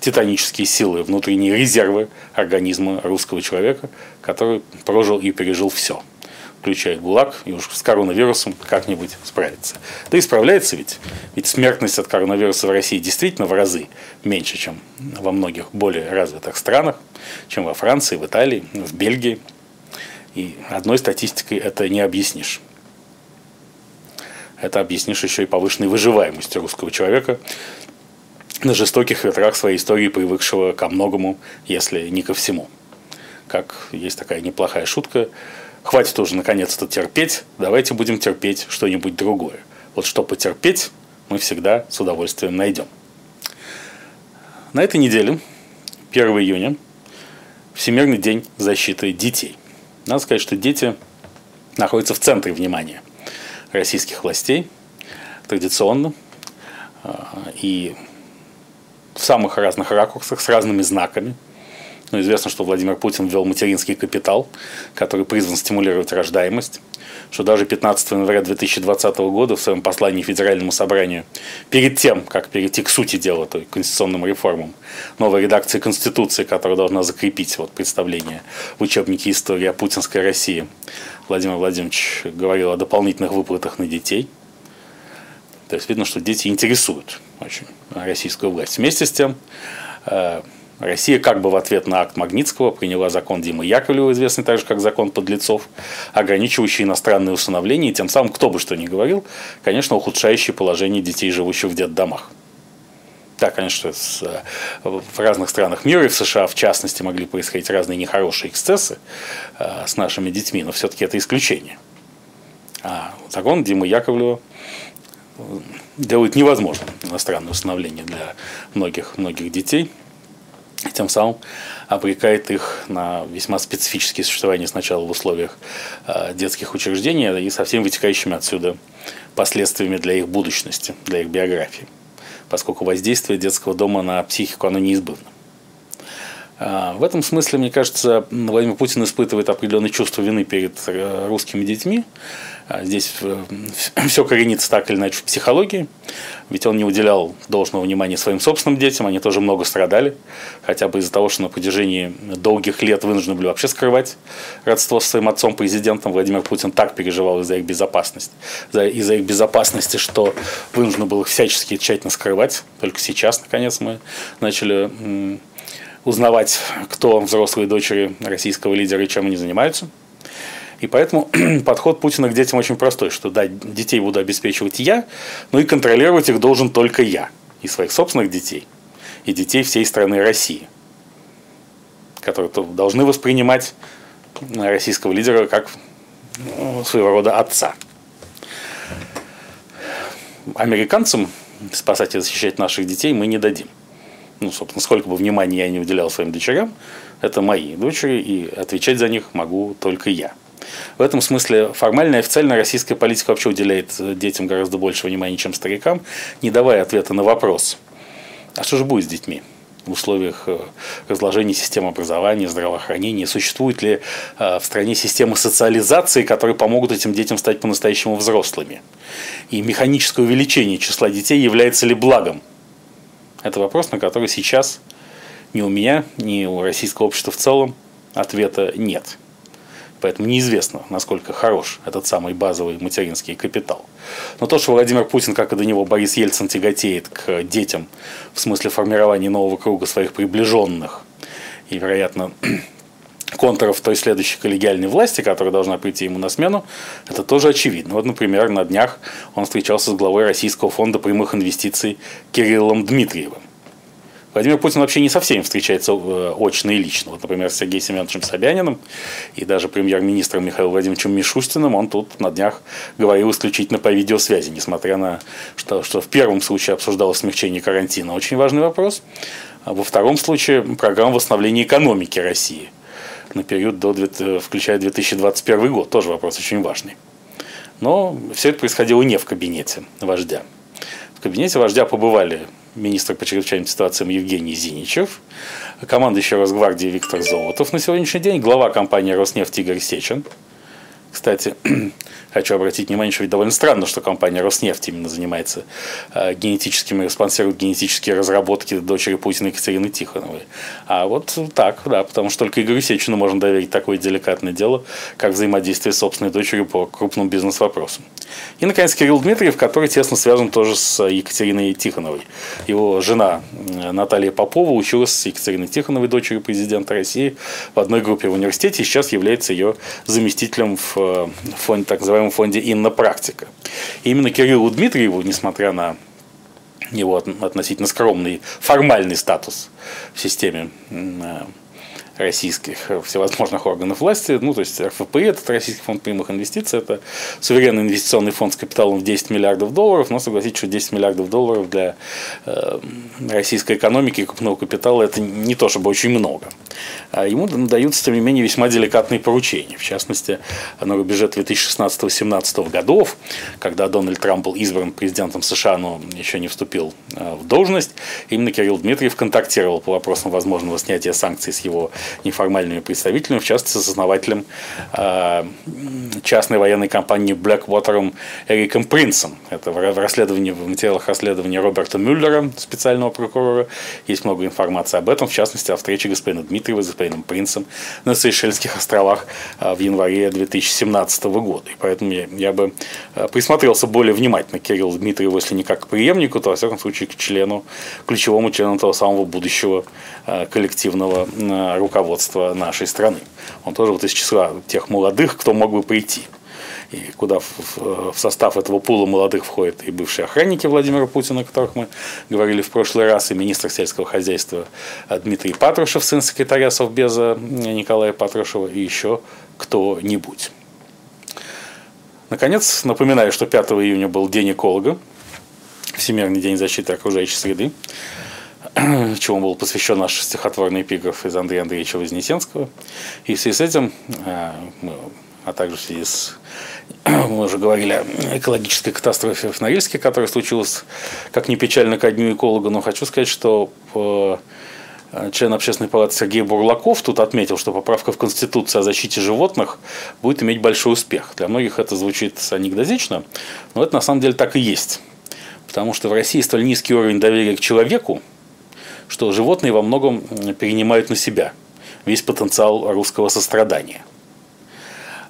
титанические силы, внутренние резервы организма русского человека, который прожил и пережил все – включая ГУЛАГ, и уж с коронавирусом как-нибудь справиться. Да и справляется ведь. Ведь смертность от коронавируса в России действительно в разы меньше, чем во многих более развитых странах, чем во Франции, в Италии, в Бельгии. И одной статистикой это не объяснишь. Это объяснишь еще и повышенной выживаемостью русского человека на жестоких ветрах своей истории, привыкшего ко многому, если не ко всему. Как есть такая неплохая шутка, хватит уже наконец-то терпеть, давайте будем терпеть что-нибудь другое. Вот что потерпеть, мы всегда с удовольствием найдем. На этой неделе, 1 июня, Всемирный день защиты детей. Надо сказать, что дети находятся в центре внимания российских властей традиционно а, и в самых разных ракурсах, с разными знаками – ну, известно, что Владимир Путин ввел материнский капитал, который призван стимулировать рождаемость, что даже 15 января 2020 года в своем послании Федеральному собранию, перед тем, как перейти к сути дела, то есть конституционным реформам, новой редакции Конституции, которая должна закрепить вот, представление в учебнике истории о путинской России, Владимир Владимирович говорил о дополнительных выплатах на детей. То есть видно, что дети интересуют очень российскую власть. Вместе с тем, э, Россия как бы в ответ на акт Магнитского приняла закон Димы Яковлева, известный также как закон подлецов, ограничивающий иностранные усыновления, и тем самым, кто бы что ни говорил, конечно, ухудшающий положение детей, живущих в детдомах. Да, конечно, с, в разных странах мира, и в США в частности, могли происходить разные нехорошие эксцессы э, с нашими детьми, но все-таки это исключение. А закон Димы Яковлева делает невозможным иностранное усыновление для многих, многих детей, тем самым обрекает их на весьма специфические существования сначала в условиях э, детских учреждений и со всеми вытекающими отсюда последствиями для их будущности, для их биографии, поскольку воздействие детского дома на психику оно неизбывно. А, в этом смысле, мне кажется, Владимир Путин испытывает определенное чувство вины перед э, русскими детьми, а здесь э, все коренится так или иначе в психологии, ведь он не уделял должного внимания своим собственным детям, они тоже много страдали, хотя бы из-за того, что на протяжении долгих лет вынуждены были вообще скрывать родство с своим отцом-президентом. Владимир Путин так переживал из-за их безопасности, из-за их безопасности, что вынужден был их всячески тщательно скрывать. Только сейчас, наконец, мы начали узнавать, кто взрослые дочери российского лидера и чем они занимаются – и поэтому подход Путина к детям очень простой, что да, детей буду обеспечивать я, но и контролировать их должен только я. И своих собственных детей, и детей всей страны России, которые должны воспринимать российского лидера как ну, своего рода отца. Американцам спасать и защищать наших детей мы не дадим. Ну, собственно, сколько бы внимания я не уделял своим дочерям, это мои дочери, и отвечать за них могу только я. В этом смысле формально и официально российская политика вообще уделяет э, детям гораздо больше внимания, чем старикам, не давая ответа на вопрос, а что же будет с детьми? в условиях э, разложения системы образования, здравоохранения? Существует ли э, в стране система социализации, которые помогут этим детям стать по-настоящему взрослыми? И механическое увеличение числа детей является ли благом? Это вопрос, на который сейчас ни у меня, ни у российского общества в целом ответа нет. Поэтому неизвестно, насколько хорош этот самый базовый материнский капитал. Но то, что Владимир Путин, как и до него Борис Ельцин, тяготеет к детям в смысле формирования нового круга своих приближенных и, вероятно, контуров той следующей коллегиальной власти, которая должна прийти ему на смену, это тоже очевидно. Вот, например, на днях он встречался с главой Российского фонда прямых инвестиций Кириллом Дмитриевым. Владимир Путин вообще не со всеми встречается э, очно и лично. Вот, например, с Сергеем Семеновичем Собяниным и даже премьер-министром Михаилом Владимировичем Мишустиным он тут на днях говорил исключительно по видеосвязи, несмотря на то, что в первом случае обсуждалось смягчение карантина. Очень важный вопрос. А во втором случае программа восстановления экономики России на период, до, включая 2021 год. Тоже вопрос очень важный. Но все это происходило не в кабинете вождя. В кабинете вождя побывали министр по чрезвычайным ситуациям Евгений Зиничев, командующий Росгвардии Виктор Золотов на сегодняшний день, глава компании «Роснефть» Игорь Сечин. Кстати, хочу обратить внимание, что ведь довольно странно, что компания «Роснефть» именно занимается э, генетическими, спонсирует генетические разработки дочери Путина Екатерины Тихоновой. А вот так, да, потому что только Игорю Сечину можно доверить такое деликатное дело, как взаимодействие с собственной дочерью по крупным бизнес-вопросам. И, наконец, Кирилл Дмитриев, который тесно связан тоже с Екатериной Тихоновой. Его жена э, Наталья Попова училась с Екатериной Тихоновой, дочерью президента России, в одной группе в университете и сейчас является ее заместителем в э, фонде, так называемом фонде «Инна Практика». И именно Кириллу Дмитриеву, несмотря на его относительно скромный формальный статус в системе э, российских э, всевозможных органов власти, ну, то есть РФП, этот Российский фонд прямых инвестиций, это суверенный инвестиционный фонд с капиталом в 10 миллиардов долларов, но согласитесь, что 10 миллиардов долларов для э, российской экономики и крупного капитала это не то, чтобы очень много. А ему даются, тем не менее, весьма деликатные поручения. В частности, на рубеже 2016-2017 годов, когда Дональд Трамп был избран президентом США, но еще не вступил э, в должность, именно Кирилл Дмитриев контактировал по вопросам возможного снятия санкций с его неформальными представителями, в частности, с основателем э, частной военной компании Blackwater Эриком Принцем. Это в расследовании, в материалах расследования Роберта Мюллера, специального прокурора, есть много информации об этом, в частности, о встрече господина Дмитриева с господином Принцем на Сейшельских островах в январе 2017 года. И поэтому я, я бы присмотрелся более внимательно к Кириллу Дмитриеву, если не как к преемнику, то, во всяком случае, к члену, ключевому члену того самого будущего э, коллективного э, руководства нашей страны. Он тоже вот из числа тех молодых, кто мог бы прийти и куда в, состав этого пула молодых входят и бывшие охранники Владимира Путина, о которых мы говорили в прошлый раз, и министр сельского хозяйства Дмитрий Патрушев, сын секретаря Совбеза Николая Патрушева, и еще кто-нибудь. Наконец, напоминаю, что 5 июня был День эколога, Всемирный день защиты окружающей среды, чему был посвящен наш стихотворный эпиграф из Андрея Андреевича Вознесенского. И в связи с этим, э, а также в связи с мы уже говорили о экологической катастрофе в Норильске, которая случилась, как ни печально, ко дню эколога, но хочу сказать, что э, член общественной палаты Сергей Бурлаков тут отметил, что поправка в Конституцию о защите животных будет иметь большой успех. Для многих это звучит анекдотично, но это на самом деле так и есть. Потому что в России столь низкий уровень доверия к человеку, что животные во многом перенимают на себя весь потенциал русского сострадания.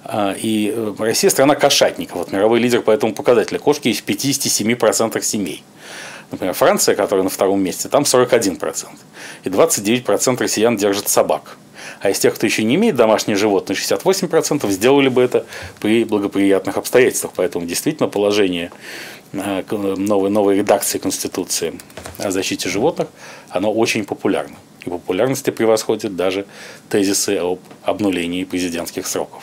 А, и э, Россия страна кошатников. Вот мировой лидер по этому показателю. Кошки есть в 57% семей. Например, Франция, которая на втором месте, там 41%. И 29% россиян держат собак. А из тех, кто еще не имеет домашних животных, 68% сделали бы это при благоприятных обстоятельствах. Поэтому действительно положение новой, новой редакции Конституции о защите животных, оно очень популярно. И популярности превосходит даже тезисы об обнулении президентских сроков.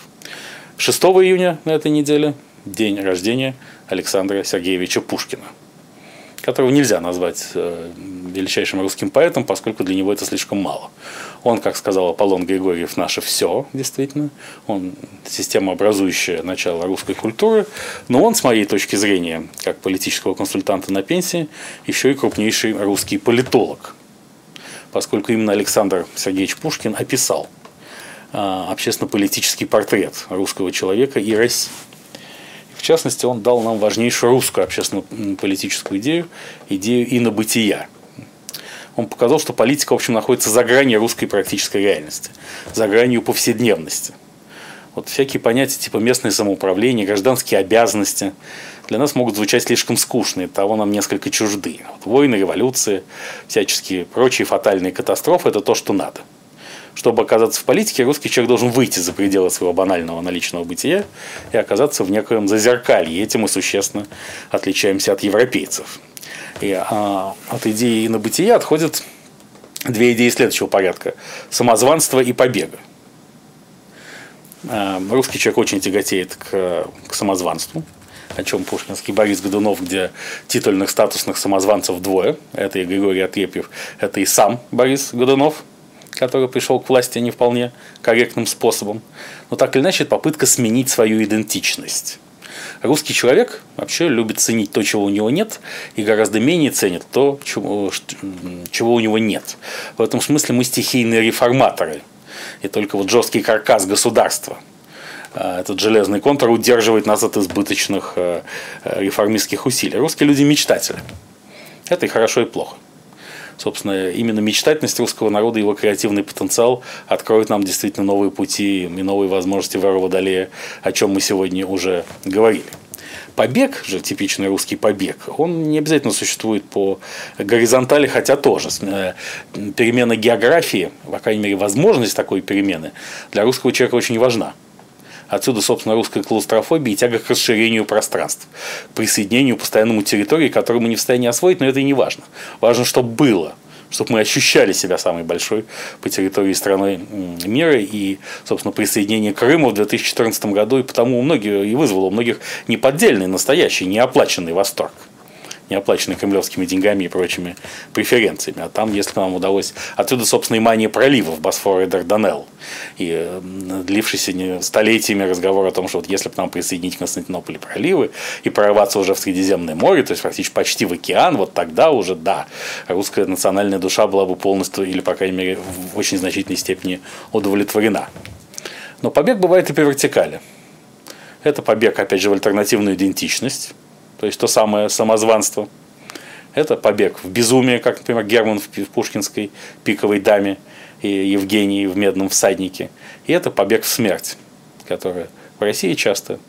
6 июня на этой неделе день рождения Александра Сергеевича Пушкина – которого нельзя назвать э, величайшим русским поэтом, поскольку для него это слишком мало. Он, как сказал Аполлон Григорьев, наше все, действительно. Он системообразующее начало русской культуры, но он, с моей точки зрения, как политического консультанта на пенсии, еще и крупнейший русский политолог, поскольку именно Александр Сергеевич Пушкин описал э, общественно-политический портрет русского человека и России. В частности, он дал нам важнейшую русскую общественно-политическую идею, идею инобытия. Он показал, что политика, в общем, находится за гранью русской практической реальности, за гранью повседневности. Вот всякие понятия типа местное самоуправление, гражданские обязанности для нас могут звучать слишком скучно, и того нам несколько чужды. Вот войны, революции, всяческие прочие фатальные катастрофы – это то, что надо – чтобы оказаться в политике, русский человек должен выйти за пределы своего банального наличного бытия и оказаться в некоем зазеркалье. Этим мы существенно отличаемся от европейцев. И а, от идеи на бытия отходят две идеи следующего порядка. Самозванство и побега. А, русский человек очень тяготеет к, к самозванству, о чем пушкинский Борис Годунов, где титульных статусных самозванцев двое. Это и Григорий Отрепьев, это и сам Борис Годунов – который пришел к власти не вполне корректным способом. Но так или иначе, это попытка сменить свою идентичность. Русский человек вообще любит ценить то, чего у него нет, и гораздо менее ценит то, чего, у него нет. В этом смысле мы стихийные реформаторы. И только вот жесткий каркас государства, а, этот железный контур удерживает нас от избыточных э, э, реформистских усилий. Русские люди мечтатели. Это и хорошо, и плохо собственно, именно мечтательность русского народа и его креативный потенциал откроют нам действительно новые пути и новые возможности в эру Водолея, о чем мы сегодня уже говорили. Побег же, типичный русский побег, он не обязательно существует по горизонтали, хотя тоже. Э, перемена географии, по крайней мере, возможность такой перемены для русского человека очень важна. Отсюда, собственно, русская клаустрофобия и тяга к расширению пространств, к присоединению постоянному территории, которую мы не в состоянии освоить, но это и не важно. Важно, чтобы было чтобы мы ощущали себя самой большой по территории страны мира. И, собственно, присоединение Крыма в 2014 году и потому у многих и вызвало у многих неподдельный, настоящий, неоплаченный восторг не оплаченные кремлевскими деньгами и прочими преференциями. А там, если нам удалось... Отсюда, собственно, и мания проливов Босфора и Дарданелл. И длившийся столетиями разговор о том, что вот если бы нам присоединить к Константинополю проливы и прорваться уже в Средиземное море, то есть практически почти в океан, вот тогда уже, да, русская национальная душа была бы полностью или, по крайней мере, в очень значительной степени удовлетворена. Но побег бывает и по вертикали. Это побег, опять же, в альтернативную идентичность, то есть то самое самозванство. Это побег в безумие, как, например, Герман в Пушкинской «Пиковой даме» и Евгений в «Медном всаднике». И это побег в смерть, которая в России часто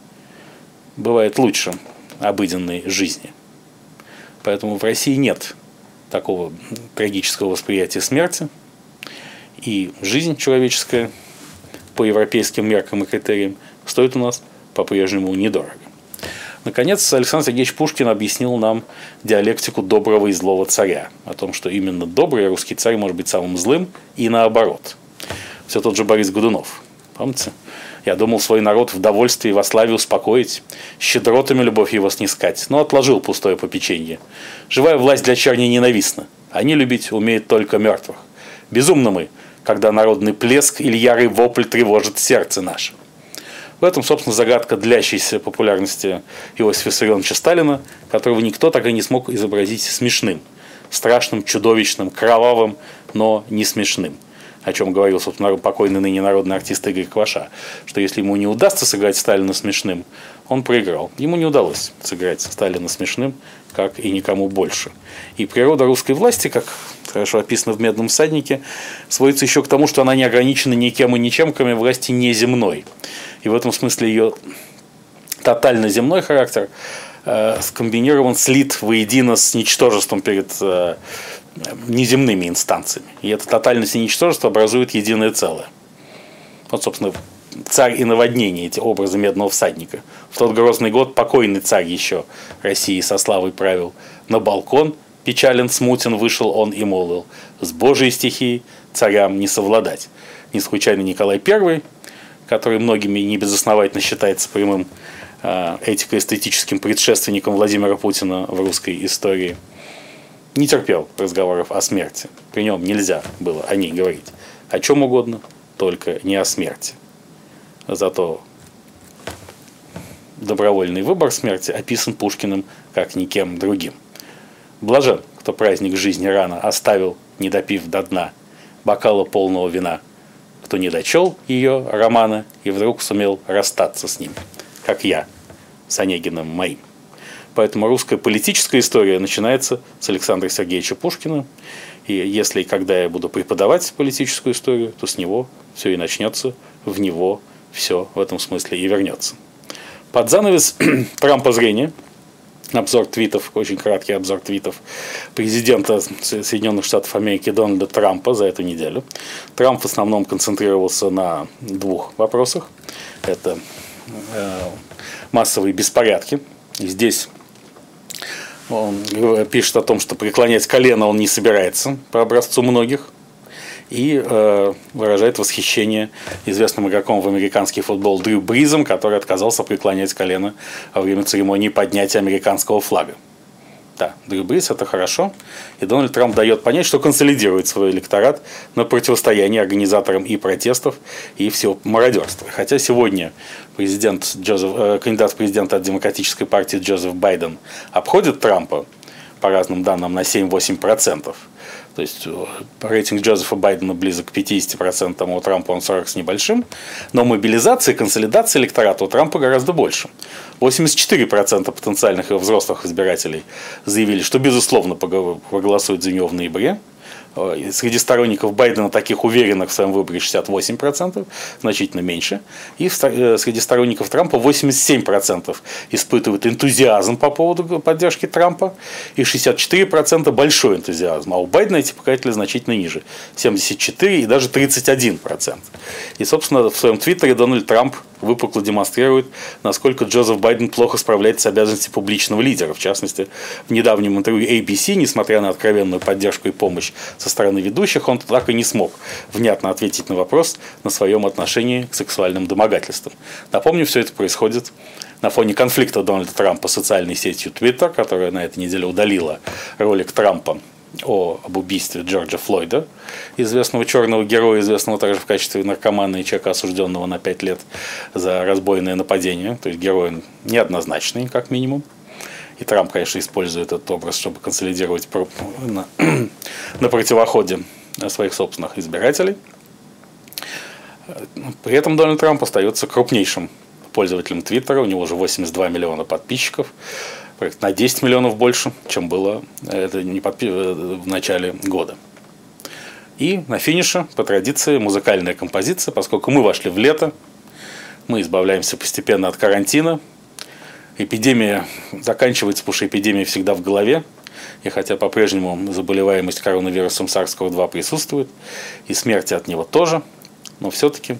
бывает лучше обыденной жизни. Поэтому в России нет такого трагического восприятия смерти. И жизнь человеческая по европейским меркам и критериям стоит у нас по-прежнему недорого. Наконец, Александр Сергеевич Пушкин объяснил нам диалектику доброго и злого царя. О том, что именно добрый русский царь может быть самым злым и наоборот. Все тот же Борис Годунов. Помните? Я думал свой народ в довольстве и во славе успокоить, щедротами любовь его снискать, но отложил пустое попеченье. Живая власть для черни ненавистна. Они любить умеют только мертвых. Безумно мы, когда народный плеск или ярый вопль тревожит сердце наше. В этом, собственно, загадка длящейся популярности Иосифа Виссарионовича Сталина, которого никто так и не смог изобразить смешным, страшным, чудовищным, кровавым, но не смешным – о чем говорил, собственно, покойный ныне народный артист Игорь Кваша, что если ему не удастся сыграть Сталина смешным, он проиграл. Ему не удалось сыграть Сталина смешным, как и никому больше. И природа русской власти, как хорошо описано в «Медном всаднике», сводится еще к тому, что она не ограничена никем и ничем, кроме власти неземной. И в этом смысле ее тотально земной характер э, скомбинирован, слит воедино с ничтожеством перед э, неземными инстанциями. И это тотальность и ничтожество образует единое целое. Вот, собственно, царь и наводнение, эти образы медного всадника. В тот грозный год покойный царь еще России со славой правил. На балкон, печален, смутен, вышел он и молвил, с Божьей стихией царям не совладать. Не случайно Николай I, который многими небезосновательно считается прямым э, этико-эстетическим предшественником Владимира Путина в русской истории – не терпел разговоров о смерти. При нем нельзя было о ней говорить. О чем угодно, только не о смерти. Зато добровольный выбор смерти описан Пушкиным как никем другим. Блажен, кто праздник жизни рано оставил, не допив до дна бокала полного вина, кто не дочел ее романа и вдруг сумел расстаться с ним, как я с Онегиным моим. Поэтому русская политическая история начинается с Александра Сергеевича Пушкина. И если и когда я буду преподавать политическую историю, то с него все и начнется, в него все в этом смысле и вернется. Под занавес Трампа зрения, обзор твитов, очень краткий обзор твитов президента Соединенных Штатов Америки Дональда Трампа за эту неделю. Трамп в основном концентрировался на двух вопросах. Это э, массовые беспорядки. И здесь он пишет о том, что преклонять колено он не собирается, по образцу многих. И э, выражает восхищение известным игроком в американский футбол Дрю Бризом, который отказался преклонять колено во время церемонии поднятия американского флага. Да, Дрю Бриз – это хорошо. И Дональд Трамп дает понять, что консолидирует свой электорат на противостоянии организаторам и протестов, и всего мародерства. Хотя сегодня президент Джозеф, э, кандидат в президента от Демократической партии Джозеф Байден обходит Трампа, по разным данным, на 7-8%. То есть э, рейтинг Джозефа Байдена близок к 50%, а у Трампа он 40 с небольшим. Но мобилизация и консолидация электората у Трампа гораздо больше. 84% потенциальных и взрослых избирателей заявили, что безусловно проголосуют за него в ноябре. Э, среди сторонников Байдена таких уверенных в своем выборе 68%, значительно меньше. И э, среди сторонников Трампа 87% испытывают энтузиазм по поводу поддержки Трампа, и 64% большой энтузиазм. А у Байдена эти показатели значительно ниже. 74% и даже 31%. И, собственно, в своем твиттере Дональд Трамп выпукло демонстрирует, насколько Джозеф Байден плохо справляется с обязанностью публичного лидера. В частности, в недавнем интервью ABC, несмотря на откровенную поддержку и помощь со стороны ведущих, он так и не смог внятно ответить на вопрос на своем отношении к сексуальным домогательствам. Напомню, все это происходит на фоне конфликта Дональда Трампа с социальной сетью Twitter, которая на этой неделе удалила ролик Трампа о, об убийстве Джорджа Флойда, известного черного героя, известного также в качестве наркомана и человека, осужденного на 5 лет за разбойное нападение. То есть герой неоднозначный, как минимум. И Трамп, конечно, использует этот образ, чтобы консолидировать на, на противоходе своих собственных избирателей. При этом Дональд Трамп остается крупнейшим пользователем Твиттера. У него уже 82 миллиона подписчиков на 10 миллионов больше, чем было это не подпи... в начале года. И на финише, по традиции, музыкальная композиция, поскольку мы вошли в лето, мы избавляемся постепенно от карантина, эпидемия заканчивается, потому что эпидемия всегда в голове, и хотя по-прежнему заболеваемость коронавирусом SARS-CoV-2 присутствует, и смерти от него тоже, но все-таки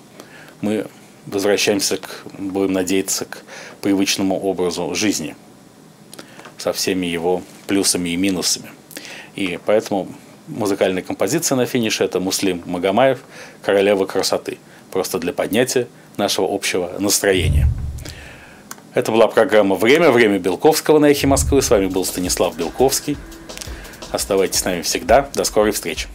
мы возвращаемся, к, будем надеяться, к привычному образу жизни – со всеми его плюсами и минусами. И поэтому музыкальная композиция на финише – это Муслим Магомаев «Королева красоты», просто для поднятия нашего общего настроения. Это была программа «Время», «Время Белковского» на «Эхе Москвы». С вами был Станислав Белковский. Оставайтесь с нами всегда. До скорой встречи.